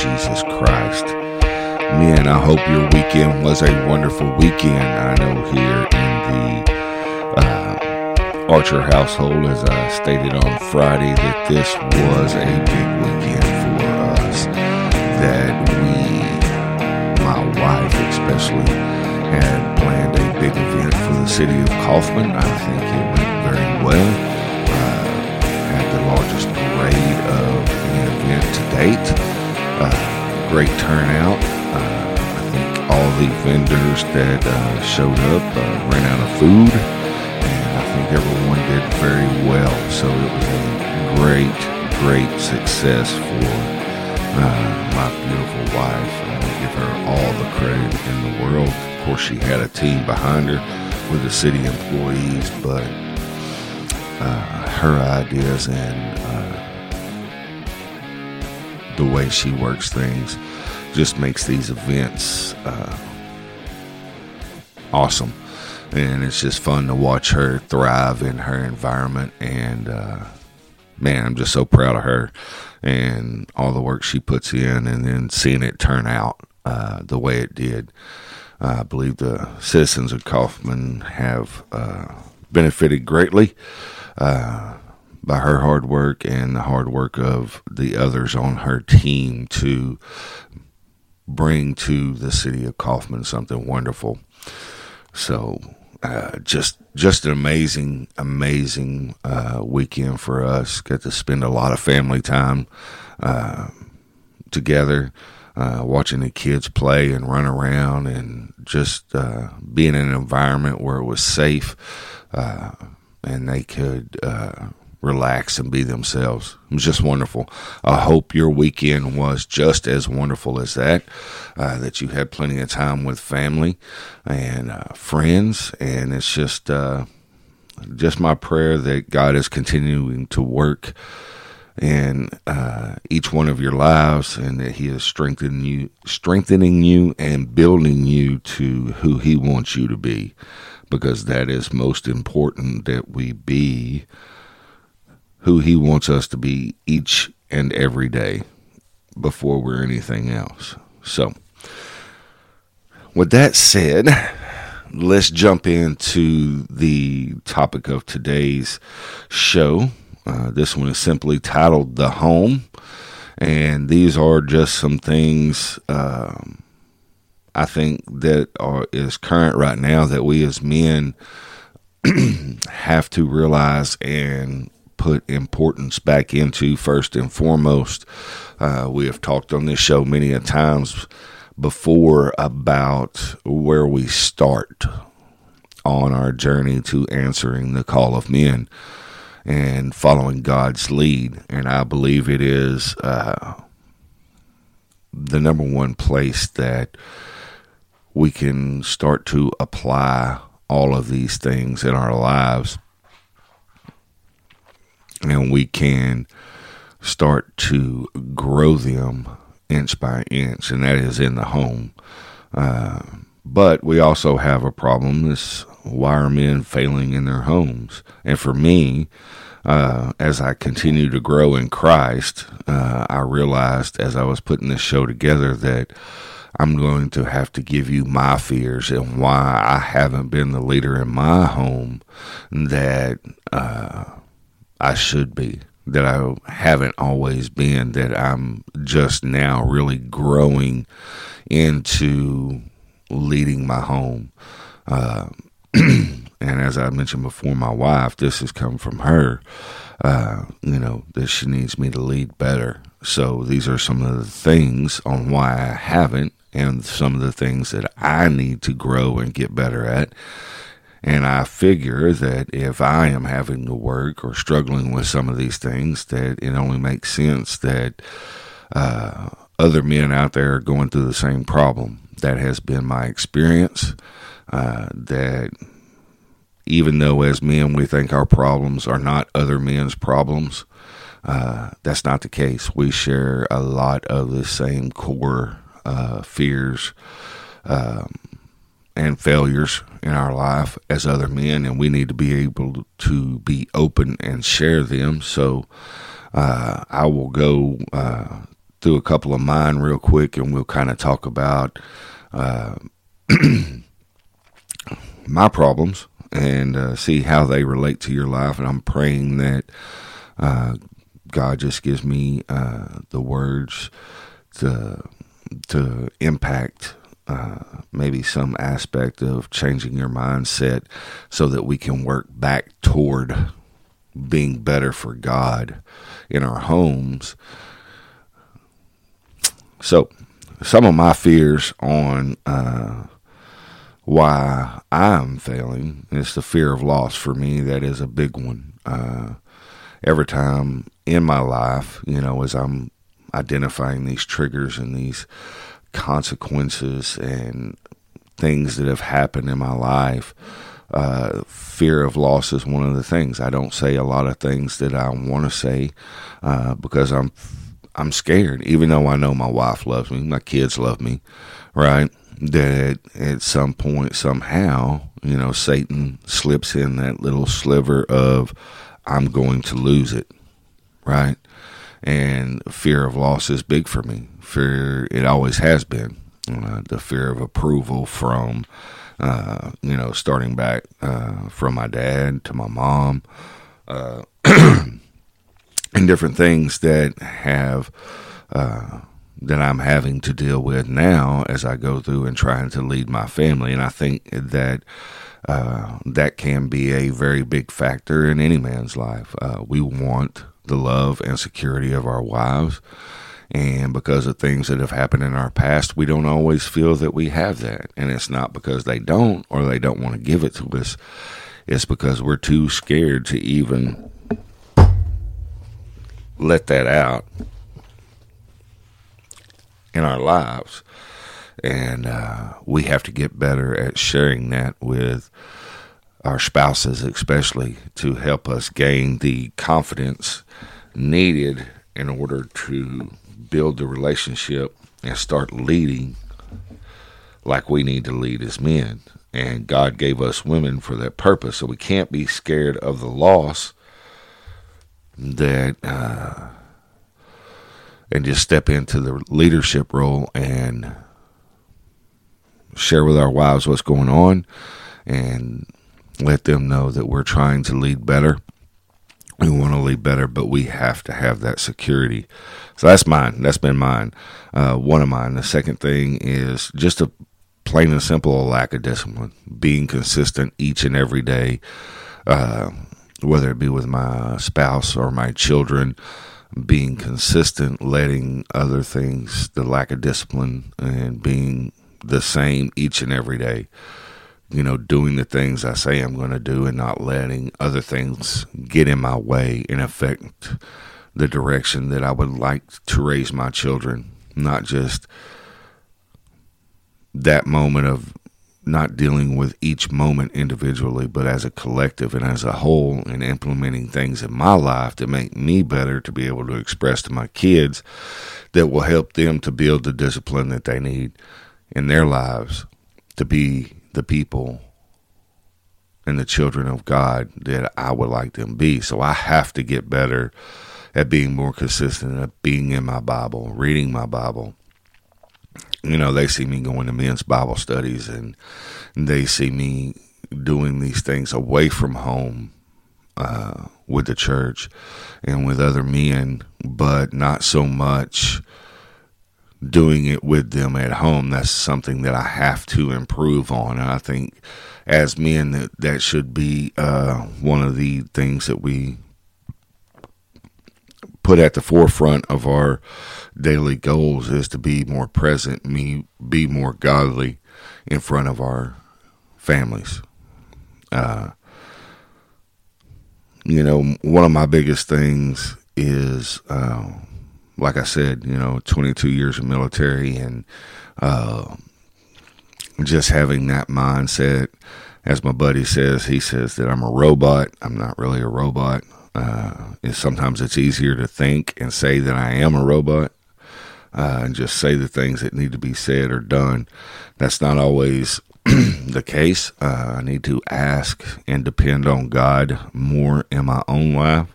Jesus Christ. Man, I hope your weekend was a wonderful weekend. I know here in the uh, Archer household, as I stated on Friday, that this was a big weekend for us. That we, my wife especially, had planned a big event for the city of Kaufman. I think it went very well. Uh, had the largest parade of the event to date. Great turnout. Uh, I think all the vendors that uh, showed up uh, ran out of food, and I think everyone did very well. So it was a great, great success for uh, my beautiful wife. I give her all the credit in the world. Of course, she had a team behind her with the city employees, but uh, her ideas and the way she works things just makes these events uh, awesome. And it's just fun to watch her thrive in her environment. And uh, man, I'm just so proud of her and all the work she puts in, and then seeing it turn out uh, the way it did. I believe the citizens of Kaufman have uh, benefited greatly uh, by her hard work and the hard work of the others on her team to bring to the city of Kaufman something wonderful. So, uh, just just an amazing, amazing uh, weekend for us. Got to spend a lot of family time uh, together uh, watching the kids play and run around and just uh, being in an environment where it was safe uh, and they could relax and be themselves. It was just wonderful. I hope your weekend was just as wonderful as that, uh, that you had plenty of time with family and uh, friends. And it's just, just my prayer that God is continuing to work in uh, each one of your lives, and that He is strengthening you, strengthening you, and building you to who He wants you to be, because that is most important that we be who He wants us to be each and every day before we're anything else. So, with that said, let's jump into the topic of today's show. Uh, this one is simply titled The Home. And these are just some things um, I think that are is current right now that we as men have to realize and put importance back into first and foremost. Uh, we have talked on this show many a times before about where we start on our journey to answering the call of men and following God's lead. And I believe it is uh, the number one place that we can start to apply all of these things in our lives. And we can start to grow them inch by inch, and that is in the home. Uh, but we also have a problem. This why are men failing in their homes? And for me, uh, as I continue to grow in Christ, uh, I realized as I was putting this show together that I'm going to have to give you my fears and why I haven't been the leader in my home that uh, I should be, that I haven't always been, that I'm just now really growing into leading my home. Uh, and as I mentioned before, my wife, this has come from her, uh, you know, that she needs me to lead better. So these are some of the things on why I haven't, and some of the things that I need to grow and get better at. And I figure that if I am having to work or struggling with some of these things, that it only makes sense that uh, other men out there are going through the same problem. That has been my experience. Uh, that even though as men we think our problems are not other men's problems, uh, that's not the case. We share a lot of the same core uh, fears um, and failures in our life as other men, and we need to be able to be open and share them. So uh, I will go uh, through a couple of mine real quick, and we'll kind of talk about uh, my problems and uh, see how they relate to your life. And I'm praying that uh, God just gives me uh, the words to to impact uh, maybe some aspect of changing your mindset so that we can work back toward being better for God in our homes. So, some of my fears on uh, why I'm failing is the fear of loss. For me, that is a big one. Uh, every time in my life, you know, as I'm identifying these triggers and these consequences and things that have happened in my life, uh, fear of loss is one of the things. I don't say a lot of things that I want to say uh, because I'm I'm scared. Even though I know my wife loves me, my kids love me, right? That at some point, somehow, you know, Satan slips in that little sliver of I'm going to lose it, right? And fear of loss is big for me. Fear, it always has been. Uh, the fear of approval from, uh, you know, starting back uh, from my dad to my mom, uh, and different things that have uh, that I'm having to deal with now as I go through and trying to lead my family. And I think that uh, that can be a very big factor in any man's life. We want the love and security of our wives. And because of things that have happened in our past, we don't always feel that we have that. And it's not because they don't or they don't want to give it to us. It's because we're too scared to even let that out in our lives. And uh, we have to get better at sharing that with our spouses, especially to help us gain the confidence needed in order to build the relationship and start leading like we need to lead as men. And God gave us women for that purpose. So we can't be scared of the loss that uh, and just step into the leadership role and share with our wives what's going on and let them know that we're trying to lead better. We want to lead better, but we have to have that security. So that's mine. That's been mine. Uh, one of mine. The second thing is just a plain and simple lack of discipline, being consistent each and every day. Uh, whether it be with my spouse or my children, being consistent, letting other things, the lack of discipline, and being the same each and every day. You know, doing the things I say I'm going to do and not letting other things get in my way and affect the direction that I would like to raise my children, not just that moment of not dealing with each moment individually, but as a collective and as a whole, and implementing things in my life to make me better to be able to express to my kids that will help them to build the discipline that they need in their lives to be the people and the children of God that I would like them to be. So I have to get better at being more consistent, at being in my Bible, reading my Bible, you know, they see me going to men's Bible studies and they see me doing these things away from home uh, with the church and with other men, but not so much doing it with them at home. That's something that I have to improve on. And I think as men, that, that should be uh, one of the things that we put at the forefront of our daily goals is to be more present, me be more godly in front of our families. Uh, you know, one of my biggest things is, uh, like I said, you know, 22 years of military and uh, just having that mindset. As my buddy says, he says that I'm a robot. I'm not really a robot. Uh, sometimes it's easier to think and say that I am a robot uh, and just say the things that need to be said or done. That's not always the case. Uh, I need to ask and depend on God more in my own life.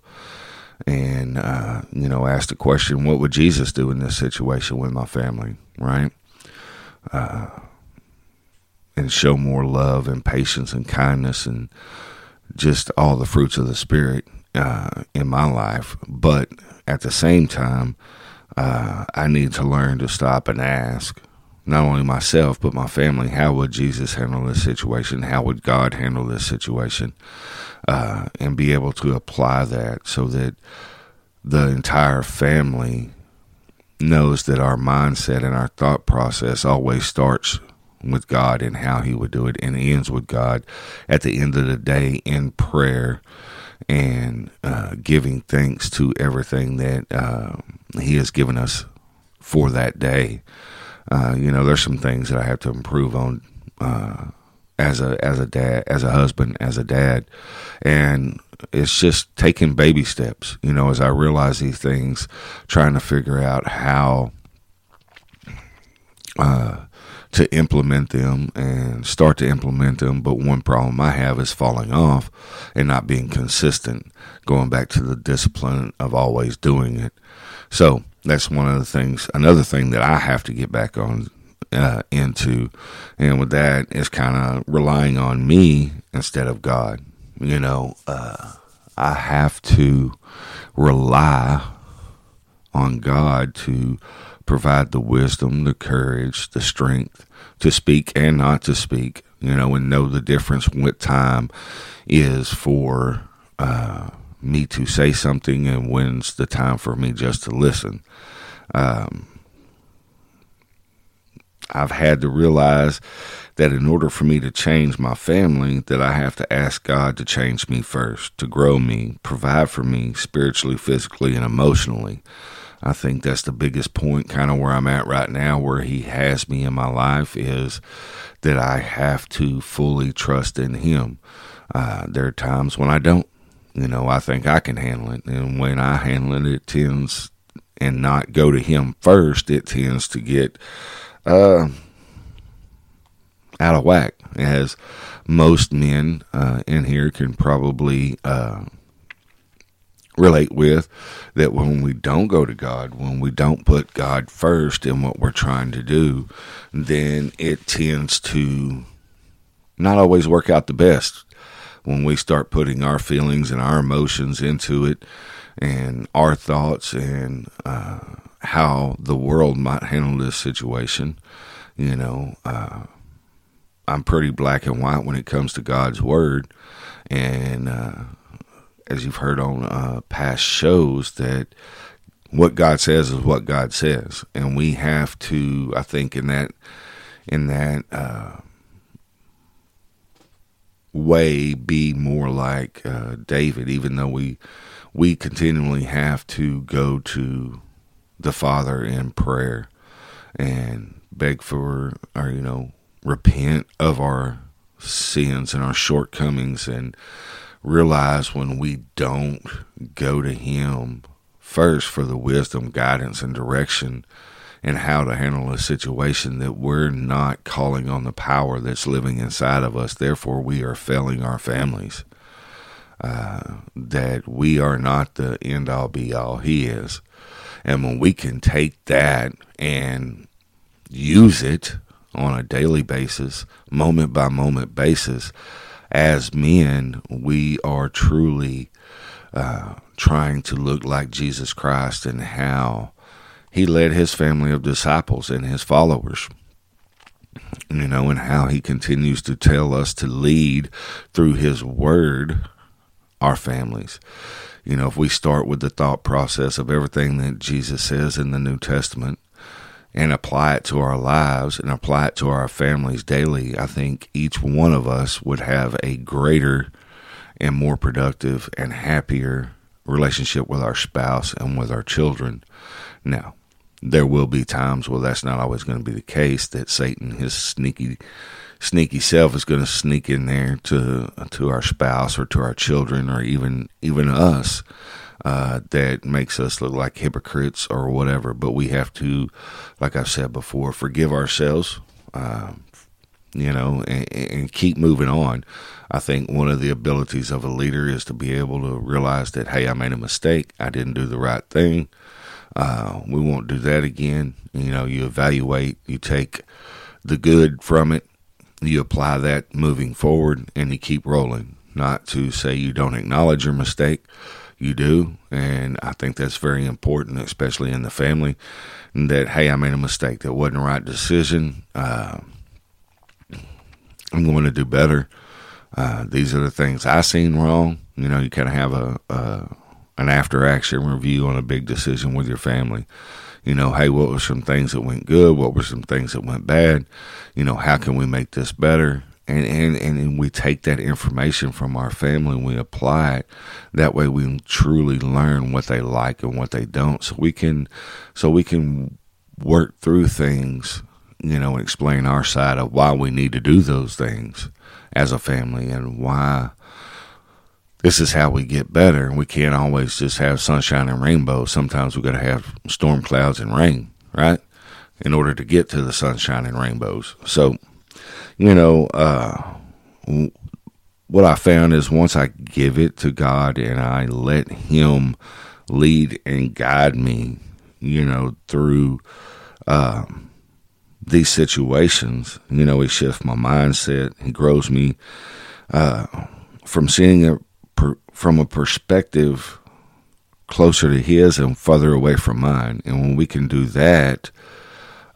And uh, you know ask the question, what would Jesus do in this situation with my family, right? Uh, and show more love and patience and kindness and just all the fruits of the spirit uh, in my life. But at the same time, uh, I need to learn to stop and ask not only myself but my family how would jesus handle this situation how would god handle this situation uh, and be able to apply that so that the entire family knows that our mindset and our thought process always starts with God and how He would do it, and ends with God at the end of the day in prayer and uh, giving thanks to everything that uh, He has given us for that day. Uh, you know, there's some things that I have to improve on uh, as a as a dad, as a husband, as a dad, and it's just taking baby steps. You know, as I realize these things, trying to figure out how uh, to implement them and start to implement them. But one problem I have is falling off and not being consistent, going back to the discipline of always doing it. So that's one of the things. Another thing that I have to get back on uh, into, and with that is kind of relying on me instead of God. You know, uh, I have to rely on God to provide the wisdom, the courage, the strength to speak and not to speak, you know, and know the difference what time is for uh, me to say something and when's the time for me just to listen. Um, I've had to realize that in order for me to change my family that I have to ask God to change me first, to grow me, provide for me spiritually, physically and emotionally. I think that's the biggest point kind of where I'm at right now where he has me in my life is that I have to fully trust in him. Uh, there are times when I don't. You know, I think I can handle it. And when I handle it, it tends and not go to him first, it tends to get uh, out of whack, as most men uh, in here can probably uh, relate with. That when we don't go to God, when we don't put God first in what we're trying to do, then it tends to not always work out the best. When we start putting our feelings and our emotions into it, and our thoughts and uh, how the world might handle this situation. You know, uh, I'm pretty black and white when it comes to God's word, and uh, as you've heard on uh, past shows, that what God says is what God says, and we have to, I think, in that in that uh, way, be more like uh, David, even though we we continually have to go to the Father in prayer and beg for, or, you know, repent of our sins and our shortcomings and realize when we don't go to Him first for the wisdom, guidance, and direction and how to handle a situation that we're not calling on the power that's living inside of us. Therefore, we are failing our families. Uh, that we are not the end all be all. He is. And when we can take that and use it on a daily basis, moment by moment basis, as men, we are truly uh, trying to look like Jesus Christ and how he led his family of disciples and his followers. You know, and how he continues to tell us to lead through his word our families. You know, if we start with the thought process of everything that Jesus says in the New Testament and apply it to our lives and apply it to our families daily, I think each one of us would have a greater and more productive and happier relationship with our spouse and with our children. Now, there will be times where that's not always going to be the case, that Satan, his sneaky sneaky self is going to sneak in there to to our spouse or to our children or even even us uh, that makes us look like hypocrites or whatever. But we have to, like I've said before, forgive ourselves. Uh, you know, and, and keep moving on. I think one of the abilities of a leader is to be able to realize that, hey, I made a mistake. I didn't do the right thing. Uh, we won't do that again. You know, you evaluate, you take the good from it, you apply that moving forward, and you keep rolling. Not to say you don't acknowledge your mistake, you do. And I think that's very important, especially in the family, that, hey, I made a mistake. That wasn't the right decision. Uh, I'm going to do better. Uh, these are the things I seen wrong. You know, you kind of have a, a an after action review on a big decision with your family. You know, hey, what were some things that went good? What were some things that went bad? You know, how can we make this better? And, and, and we take that information from our family and we apply it. That way we truly learn what they like and what they don't. So we can, so we can work through things, you know, explain our side of why we need to do those things as a family and why this is how we get better. We can't always just have sunshine and rainbows. Sometimes we got to have storm clouds and rain, right? In order to get to the sunshine and rainbows. So, you know, uh, what I found is once I give it to God and I let Him lead and guide me, you know, through um, these situations, you know, He shifts my mindset. He grows me uh, from seeing it from a perspective closer to his and further away from mine. And when we can do that,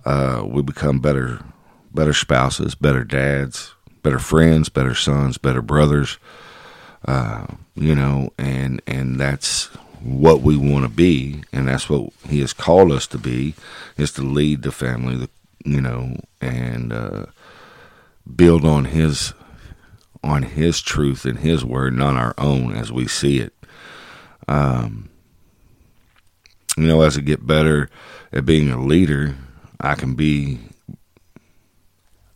uh, we become better, better spouses, better dads, better friends, better sons, better brothers. Uh, you know, and and that's what we want to be, and that's what He has called us to be, is to lead the family, you know, and uh, build on His on His truth and His word, not our own as we see it. Um, you know, as I get better at being a leader, I can be,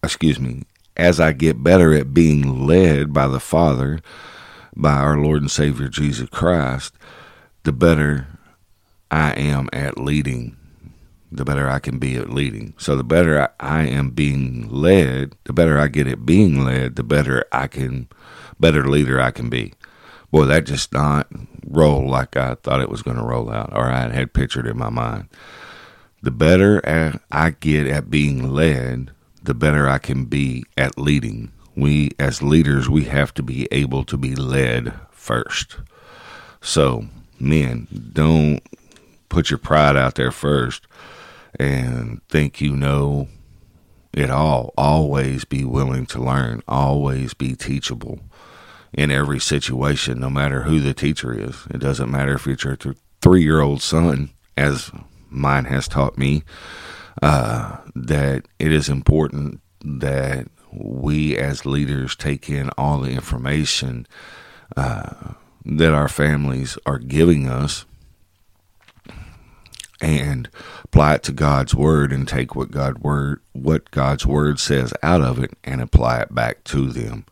excuse me, as I get better at being led by the Father, by our Lord and Savior Jesus Christ, the better I am at leading the better I can be at leading. So the better I, I, am being led, the better I get at being led, the better I can, better leader I can be. Boy, that just not roll like I thought it was going to roll out, or I had pictured in my mind. The better I get at being led, the better I can be at leading. We, as leaders, we have to be able to be led first. So, men, don't put your pride out there first and think you know it all. Always be willing to learn, always be teachable in every situation, no matter who the teacher is. It doesn't matter if it's your three year old son, as mine has taught me, uh, that it is important that we as leaders take in all the information uh, that our families are giving us and apply it to God's word and take what God word what God's word says out of it and apply it back to them.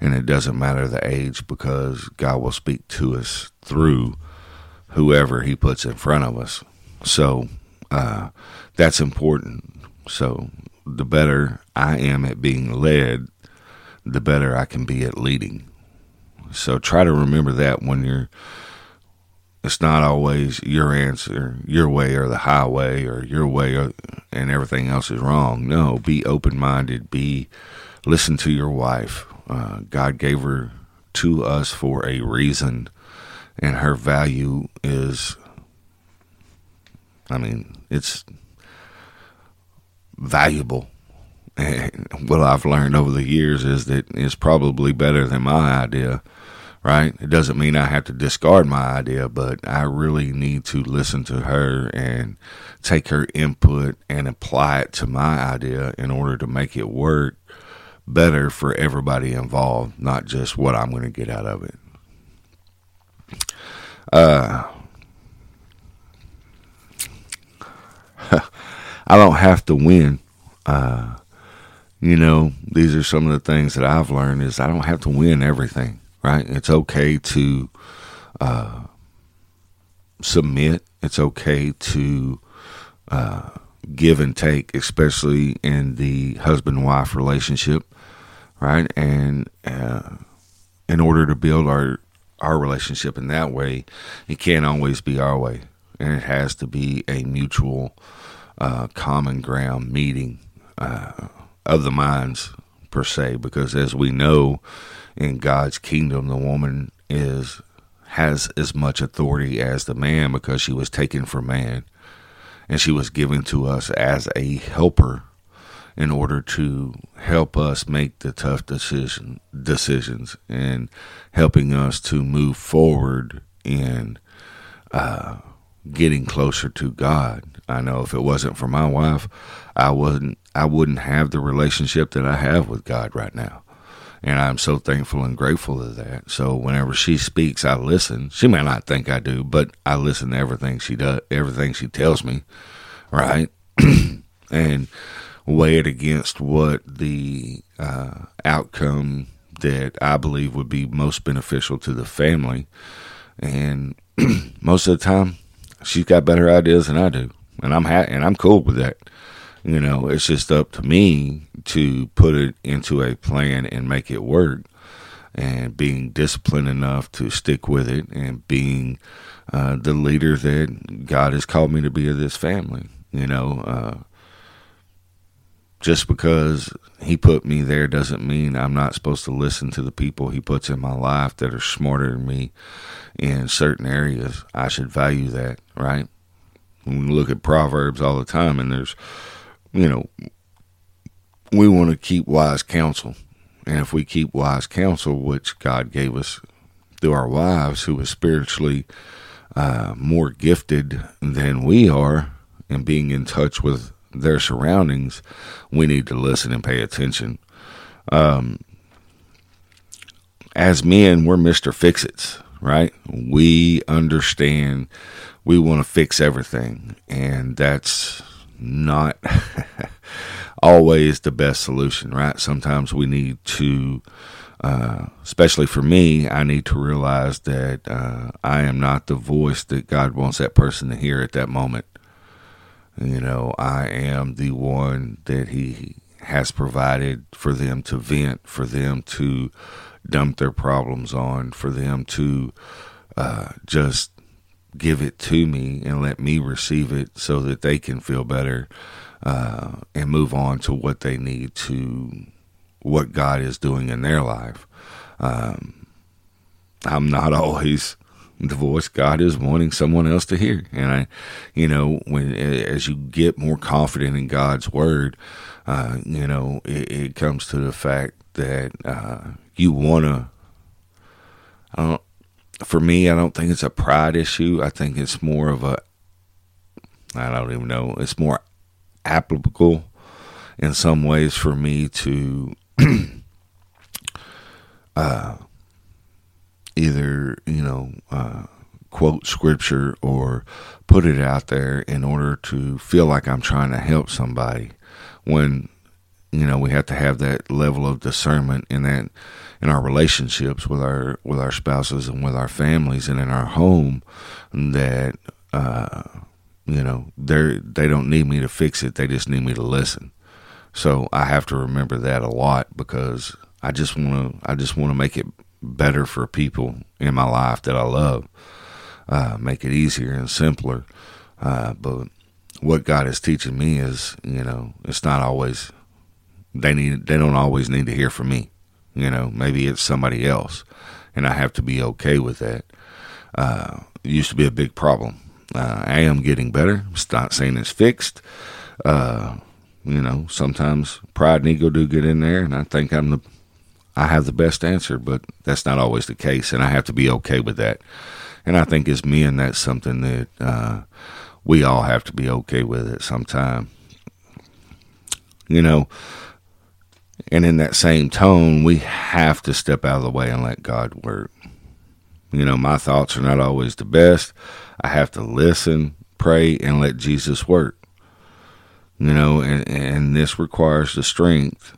And it doesn't matter the age because God will speak to us through whoever He puts in front of us. So uh, that's important. So the better I am at being led, the better I can be at leading. So try to remember that when you're it's not always your answer, your way or the highway or your way or, and everything else is wrong. No, be open minded. Be listen to your wife. Uh, God gave her to us for a reason, and her value is. I mean, it's valuable. And what I've learned over the years is that it's probably better than my idea right? It doesn't mean I have to discard my idea, but I really need to listen to her and take her input and apply it to my idea in order to make it work better for everybody involved, not just what I'm going to get out of it. Uh, I don't have to win. Uh, you know, these are some of the things that I've learned is I don't have to win everything right? It's okay to uh, submit. It's okay to uh, give and take, especially in the husband wife relationship, right? And uh, in order to build our our relationship in that way, it can't always be our way, and it has to be a mutual, uh, common ground meeting uh, of the minds per se. Because as we know, in God's kingdom, the woman is has as much authority as the man because she was taken from man and she was given to us as a helper in order to help us make the tough decision decisions and helping us to move forward in uh, getting closer to God. I know if it wasn't for my wife, I wouldn't I wouldn't have the relationship that I have with God right now. And I'm so thankful and grateful to that. So whenever she speaks, I listen. She may not think I do, but I listen to everything she does, everything she tells me, right? and weigh it against what the uh, outcome that I believe would be most beneficial to the family. And most of the time, she's got better ideas than I do, and I'm ha- and I'm cool with that. You know, it's just up to me to put it into a plan and make it work, and being disciplined enough to stick with it, and being uh, the leader that God has called me to be of this family. You know, uh, just because He put me there doesn't mean I'm not supposed to listen to the people He puts in my life that are smarter than me in certain areas. I should value that, right? We look at Proverbs all the time, and there's you know, we want to keep wise counsel. And if we keep wise counsel, which God gave us through our wives, who is spiritually uh, more gifted than we are, and being in touch with their surroundings, we need to listen and pay attention. Um, as men, we're Mr. Fix Its, right? We understand we want to fix everything, and that's not always the best solution, right? Sometimes we need to, uh, especially for me, I need to realize that uh, I am not the voice that God wants that person to hear at that moment. You know, I am the one that He has provided for them to vent, for them to dump their problems on, for them to uh, just give it to me and let me receive it so that they can feel better uh, and move on to what they need to what God is doing in their life. Um, I'm not always the voice God is wanting someone else to hear, and I, you know, when as you get more confident in God's word, uh, you know, it, it, comes to the fact that uh, you want to. I don't for me, I don't think it's a pride issue. I think it's more of a, I don't even know, it's more applicable in some ways for me to uh, either, you know, uh, quote scripture or put it out there in order to feel like I'm trying to help somebody when, you know, we have to have that level of discernment and that in our relationships with our with our spouses and with our families and in our home that uh, you know they they don't need me to fix it. They just need me to listen. So I have to remember that a lot because I just want to I just want to make it better for people in my life that I love uh, make it easier and simpler. Uh, but what God is teaching me is you know it's not always they need they don't always need to hear from me you know, maybe it's somebody else, and I have to be okay with that. Uh, it used to be a big problem. Uh, I am getting better. It's not saying it's fixed. Uh, you know, sometimes pride and ego do get in there, and I think I'm the, I have the best answer, but that's not always the case, and I have to be okay with that. And I think as men, that's something that uh, we all have to be okay with at some time. You know, and in that same tone, we have to step out of the way and let God work. You know, my thoughts are not always the best. I have to listen, pray, and let Jesus work. You know, and, and this requires the strength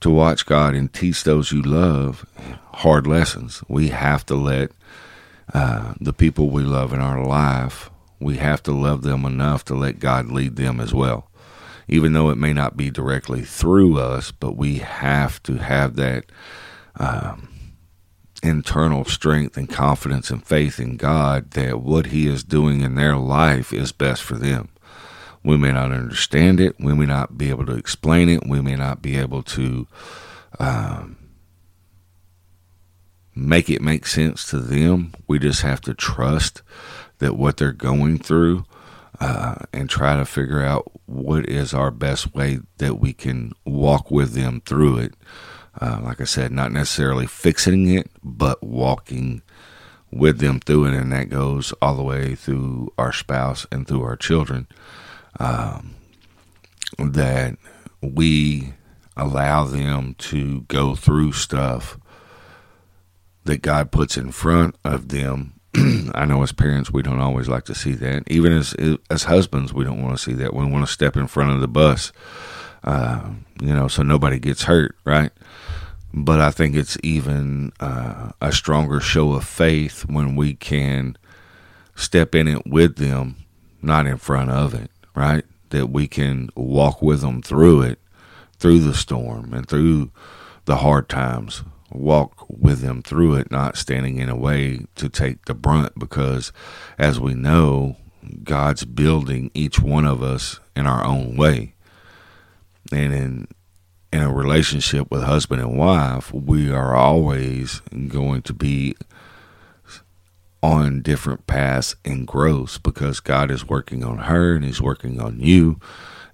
to watch God and teach those you love hard lessons. We have to let uh, the people we love in our life We have to love them enough to let God lead them as well. Even though it may not be directly through us, but we have to have that um, internal strength and confidence and faith in God that what He is doing in their life is best for them. We may not understand it. We may not be able to explain it. We may not be able to um, make it make sense to them. We just have to trust that what they're going through uh, and try to figure out what is our best way that we can walk with them through it. Uh, like I said, not necessarily fixing it, but walking with them through it, and that goes all the way through our spouse and through our children. Um, that we allow them to go through stuff that God puts in front of them. I know as parents we don't always like to see that. Even as as husbands, we don't want to see that. We want to step in front of the bus, uh, you know, so nobody gets hurt, right? But I think it's even uh, a stronger show of faith when we can step in it with them, not in front of it, right? That we can walk with them through it, through the storm and through the hard times walk with them through it, not standing in a way to take the brunt, because as we know, God's building each one of us in our own way. And in in a relationship with husband and wife, we are always going to be on different paths and growths because God is working on her and he's working on you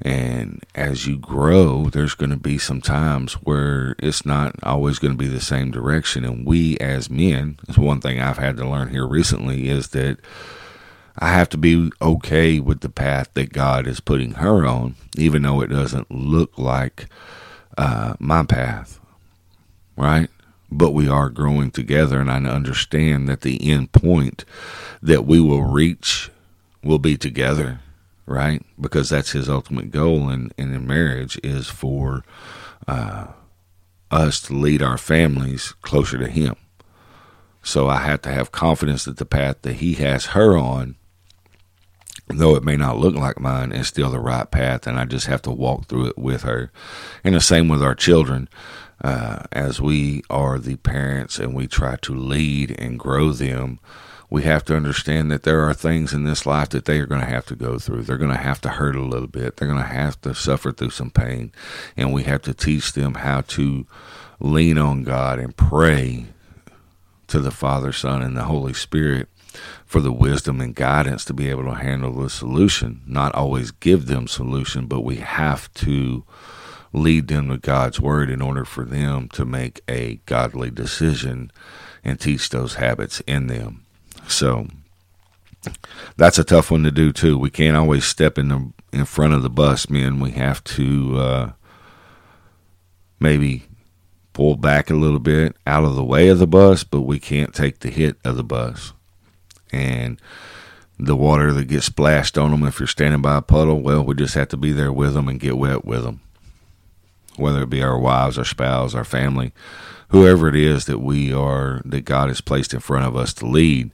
and as you grow, there's going to be some times where it's not always going to be the same direction. And we as men, is one thing I've had to learn here recently is that I have to be okay with the path that God is putting her on, even though it doesn't look like uh, my path, right? But we are growing together, and I understand that the end point that we will reach will be together right? Because that's his ultimate goal in, in marriage is for uh, us to lead our families closer to him. So I have to have confidence that the path that he has her on, though it may not look like mine, is still the right path, and I just have to walk through it with her. And the same with our children. Uh, as we are the parents and we try to lead and grow them, we have to understand that there are things in this life that they are going to have to go through. They're going to have to hurt a little bit. They're going to have to suffer through some pain. And we have to teach them how to lean on God and pray to the Father, Son, and the Holy Spirit for the wisdom and guidance to be able to handle the solution. Not always give them solution, but we have to lead them to God's word in order for them to make a godly decision and teach those habits in them. So that's a tough one to do too. We can't always step in the in front of the bus, man. We have to uh, maybe pull back a little bit out of the way of the bus, but we can't take the hit of the bus. And the water that gets splashed on them if you're standing by a puddle, well, we just have to be there with them and get wet with them. Whether it be our wives, our spouse, our family, whoever it is that we are, that God has placed in front of us to lead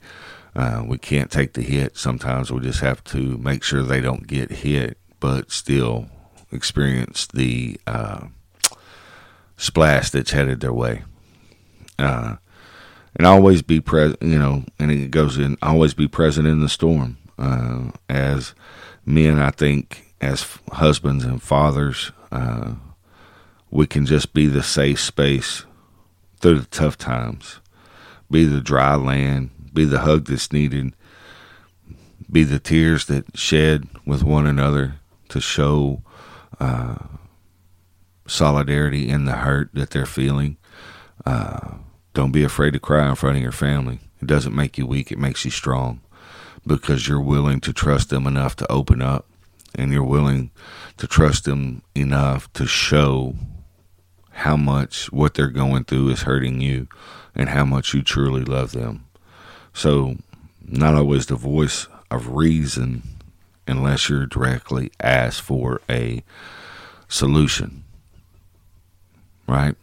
uh, we can't take the hit. Sometimes we just have to make sure they don't get hit, but still experience the uh, splash that's headed their way. Uh, and always be present, you know, and it goes in, always be present in the storm. Uh, as men, I think, as husbands and fathers, uh, we can just be the safe space through the tough times, be the dry land, be the hug that's needed, be the tears that shed with one another to show uh, solidarity in the hurt that they're feeling. Uh, don't be afraid to cry in front of your family. It doesn't make you weak, it makes you strong because you're willing to trust them enough to open up and you're willing to trust them enough to show how much what they're going through is hurting you and how much you truly love them. So, not always the voice of reason unless you're directly asked for a solution. Right?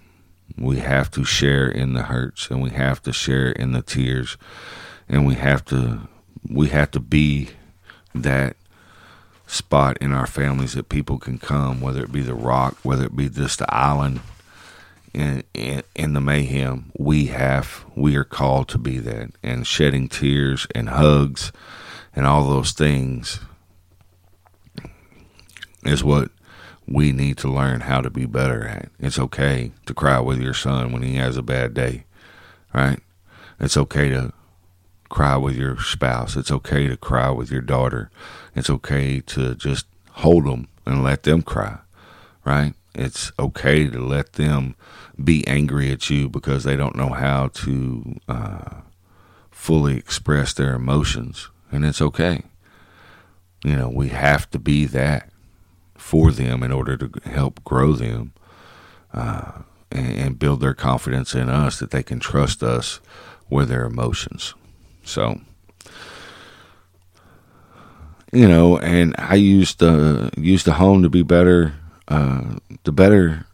We have to share in the hurts and we have to share in the tears and we have to we have to be that spot in our families that people can come, whether it be the rock, whether it be just the island in, in, in the mayhem. We have, we are called to be that, and shedding tears and hugs and all those things is what we need to learn how to be better at. It's okay to cry with your son when he has a bad day, right? It's okay to cry with your spouse. It's okay to cry with your daughter. It's okay to just hold them and let them cry, right? It's okay to let them be angry at you because they don't know how to uh, fully express their emotions, and it's okay. You know, we have to be that for them in order to help grow them uh, and, and build their confidence in us that they can trust us with their emotions. So, you know, and I used the used the home to be better, uh, to better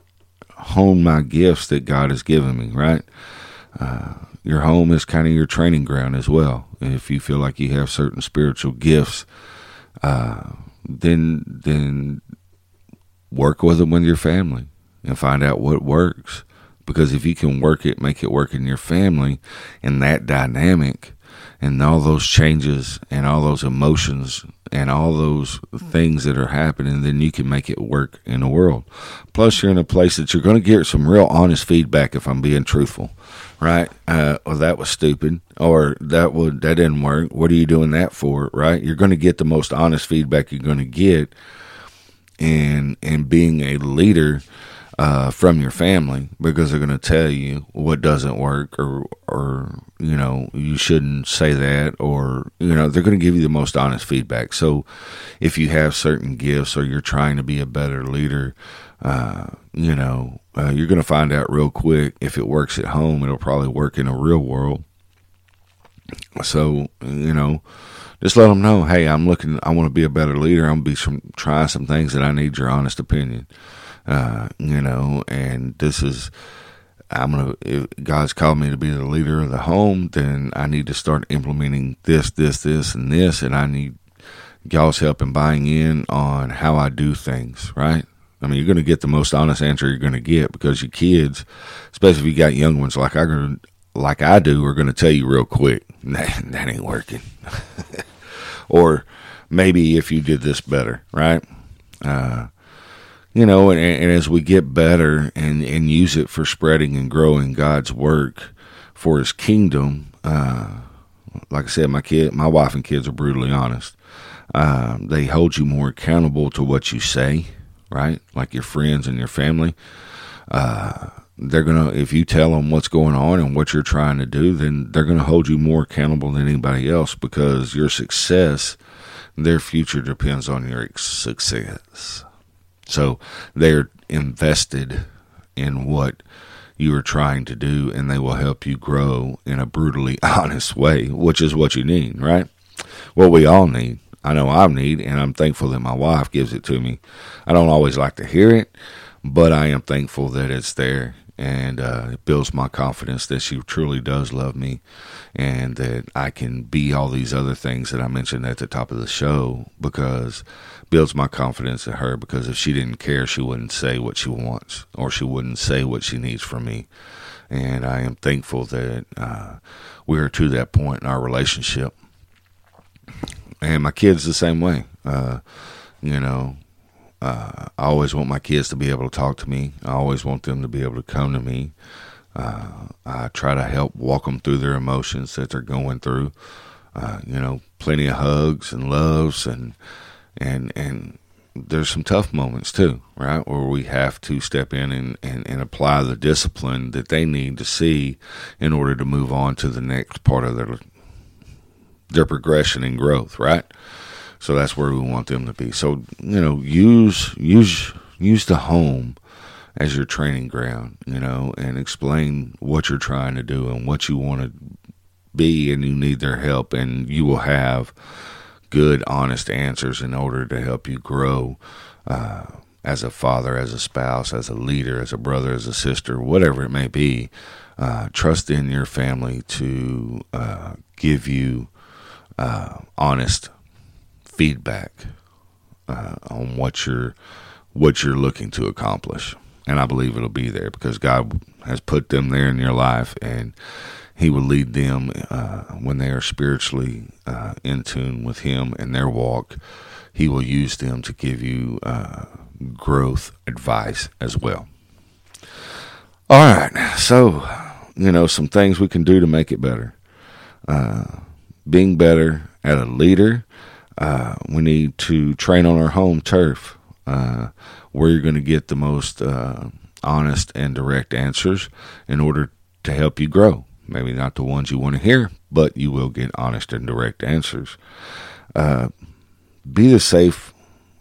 hone my gifts that God has given me. Right, uh, your home is kind of your training ground as well. If you feel like you have certain spiritual gifts, uh, then then work with them with your family and find out what works. Because if you can work it, make it work in your family, and that dynamic, and all those changes and all those emotions and all those things that are happening, then you can make it work in the world. Plus, you're in a place that you're going to get some real honest feedback. If I'm being truthful, right? Uh, well, that was stupid, or that would that didn't work. What are you doing that for? Right? You're going to get the most honest feedback you're going to get, and and being a leader uh, from your family because they're going to tell you what doesn't work or or you know you shouldn't say that or you know they're going to give you the most honest feedback. So if you have certain gifts or you're trying to be a better leader, uh, you know uh, you're going to find out real quick if it works at home. It'll probably work in a real world. So you know just let them know, hey, I'm looking, I want to be a better leader. I'm gonna be some, trying some things that I need your honest opinion. Uh, you know, and this is, I'm gonna. If God's called me to be the leader of the home, then I need to start implementing this, this, this, and this, and I need y'all's help in buying in on how I do things. Right? I mean, you're to get the most honest answer you're to get because your kids, especially if you got young ones like I like I do, are to tell you real quick that, that ain't working, or maybe if you did this better, right? Uh, you know, and, and as we get better and, and use it for spreading and growing God's work for His kingdom, uh, like I said, my kid, my wife and kids are brutally honest. Uh, they hold you more accountable to what you say, right? Like your friends and your family. Uh, they're gonna, if you tell them what's going on and what you're trying to do, then they're gonna hold you more accountable than anybody else because your success, their future depends on your success. So they're invested in what you are trying to do, and they will help you grow in a brutally honest way, which is what you need, right? What we all need. I know I need, and I'm thankful that my wife gives it to me. I don't always like to hear it, but I am thankful that it's there and uh, it builds my confidence that she truly does love me and that I can be all these other things that I mentioned at the top of the show because builds my confidence in her because if she didn't care she wouldn't say what she wants or she wouldn't say what she needs from me. And I am thankful that uh, we are to that point in our relationship. And my kids the same way uh, you know uh, I always want my kids to be able to talk to me. I always want them to be able to come to me. Uh, I try to help walk them through their emotions that they're going through. Uh, you know, plenty of hugs and loves and and and there's some tough moments too, right? Where we have to step in and, and, and apply the discipline that they need to see in order to move on to the next part of their their progression and growth, right? So that's where we want them to be. So you know, use use use the home as your training ground, you know, and explain what you're trying to do and what you want to be, and you need their help, and you will have good, honest answers in order to help you grow. Uh, as a father, as a spouse, as a leader, as a brother, as a sister, whatever it may be, uh, trust in your family to uh, give you uh, honest feedback uh, on what you're what you're looking to accomplish. And I believe it'll be there because God has put them there in your life, and He will lead them uh, when they are spiritually uh, in tune with Him and their walk. He will use them to give you uh, growth advice as well. All right, so you know some things we can do to make it better. Uh, being better at a leader, uh, we need to train on our home turf, uh, where you're going to get the most uh, honest and direct answers in order to help you grow. Maybe not the ones you want to hear, but you will get honest and direct answers. Uh, be the safe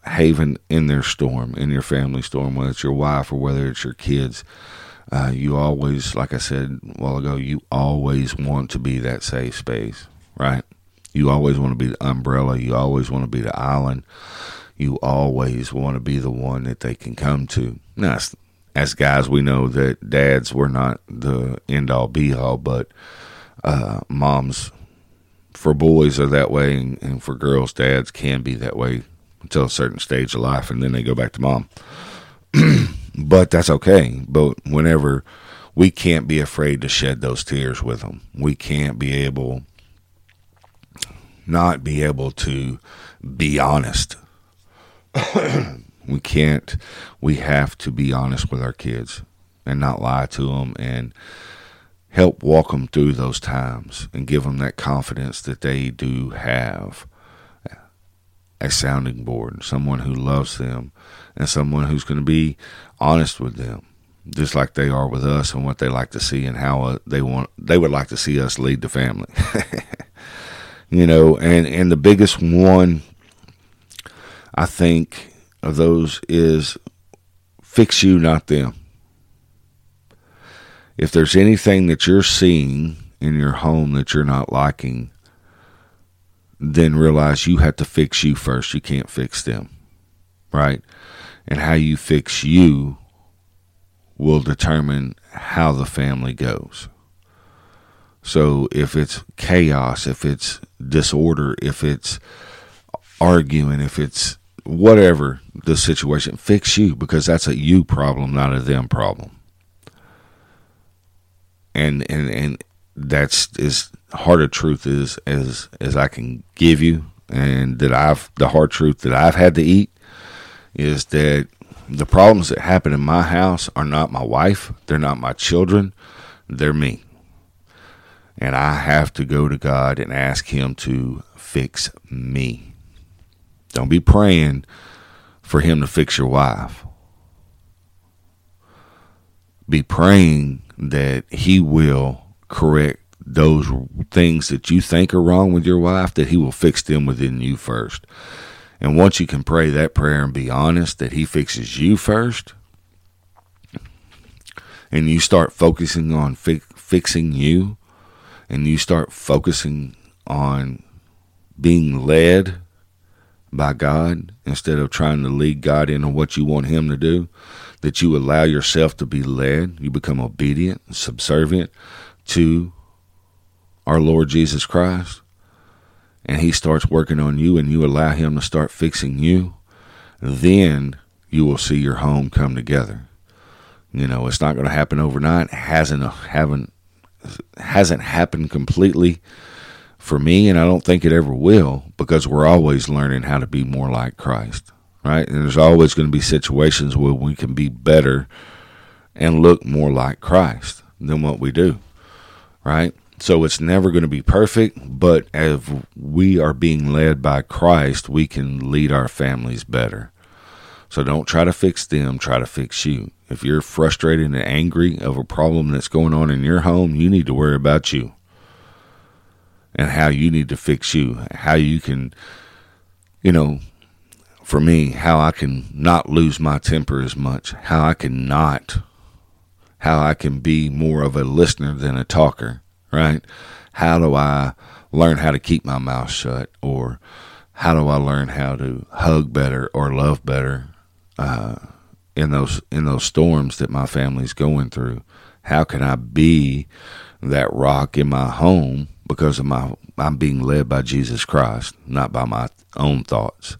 haven in their storm, in your family storm, whether it's your wife or whether it's your kids. Uh, you always, like I said a while ago, you always want to be that safe space, right? You always want to be the umbrella. You always want to be the island. You always want to be the one that they can come to. Now, as guys, we know that dads were not the end all be all, but uh, moms for boys are that way, and, and for girls, dads can be that way until a certain stage of life, and then they go back to mom. but that's okay. But whenever we can't be afraid to shed those tears with them, we can't be able, not be able to be honest. we can't, we have to be honest with our kids and not lie to them and help walk them through those times and give them that confidence that they do have a sounding board, someone who loves them, and someone who's going to be honest with them, just like they are with us and what they like to see and how uh, they want they would like to see us lead the family. you know, and and the biggest one I think of those is fix you, not them. If there's anything that you're seeing in your home that you're not liking, then realize you have to fix you first. You can't fix them, right? And how you fix you will determine how the family goes. So if it's chaos, if it's disorder, if it's arguing, if it's whatever the situation, fix you because that's a you problem, not a them problem. And and and that's as hard a truth is as as I can give you, and that I've the hard truth that I've had to eat is that the problems that happen in my house are not my wife, they're not my children, they're me. And I have to go to God and ask Him to fix me. Don't be praying for Him to fix your wife. Be praying that He will correct those things that you think are wrong with your wife, that He will fix them within you first. And once you can pray that prayer and be honest that He fixes you first, and you start focusing on fi- fixing you, and you start focusing on being led by God instead of trying to lead God into what you want Him to do, that you allow yourself to be led, you become obedient, and subservient to our Lord Jesus Christ, and He starts working on you and you allow Him to start fixing you, then you will see your home come together. You know, it's not going to happen overnight. It hasn't uh, haven't hasn't happened completely for me, and I don't think it ever will because we're always learning how to be more like Christ, right? And there's always going to be situations where we can be better and look more like Christ than what we do, right? So it's never going to be perfect, but as we are being led by Christ, we can lead our families better. So don't try to fix them, try to fix you. If you're frustrated and angry of a problem that's going on in your home, you need to worry about you and how you need to fix you, how you can, you know, for me, how I can not lose my temper as much, how I can not, how I can be more of a listener than a talker right? How do I learn how to keep my mouth shut? Or how do I learn how to hug better or love better uh, in those in those storms that my family's going through? How can I be that rock in my home because of my I'm being led by Jesus Christ, not by my own thoughts.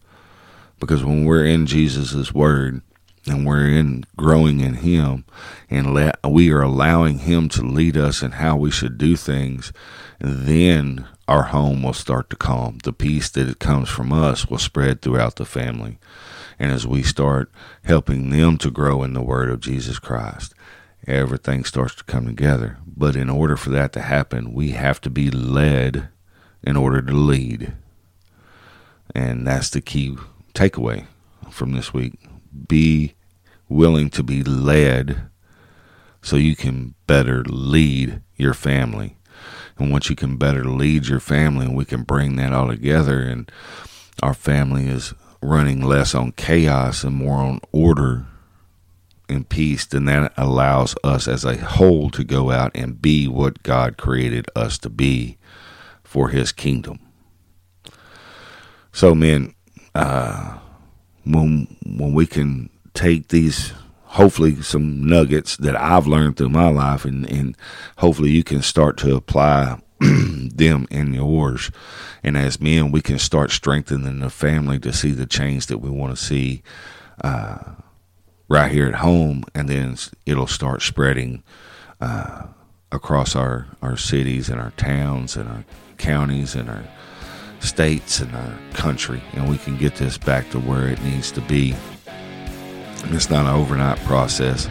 Because when we're in Jesus' word and we're in growing in him and let, we are allowing him to lead us in how we should do things, then our home will start to calm. The peace that it comes from us will spread throughout the family. And as we start helping them to grow in the word of Jesus Christ, everything starts to come together. But in order for that to happen, we have to be led in order to lead. And that's the key takeaway from this week. Be willing to be led so you can better lead your family. And once you can better lead your family, and we can bring that all together, and our family is running less on chaos and more on order and peace, then that allows us as a whole to go out and be what God created us to be for His kingdom. So, men, uh, when when we can take these hopefully some nuggets that I've learned through my life and, and hopefully you can start to apply them in yours. And as men, we can start strengthening the family to see the change that we want to see uh, right here at home. And then it'll start spreading uh, across our, our cities and our towns and our counties and our states and our country, and we can get this back to where it needs to be. It's not an overnight process,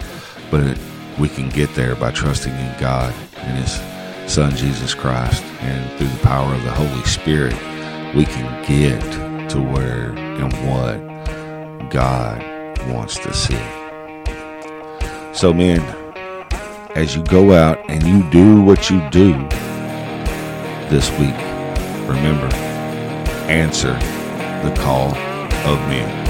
but it, we can get there by trusting in God and His Son Jesus Christ, and through the power of the Holy Spirit, we can get to where and what God wants to see. So, men, as you go out and you do what you do this week, remember answer the call of men.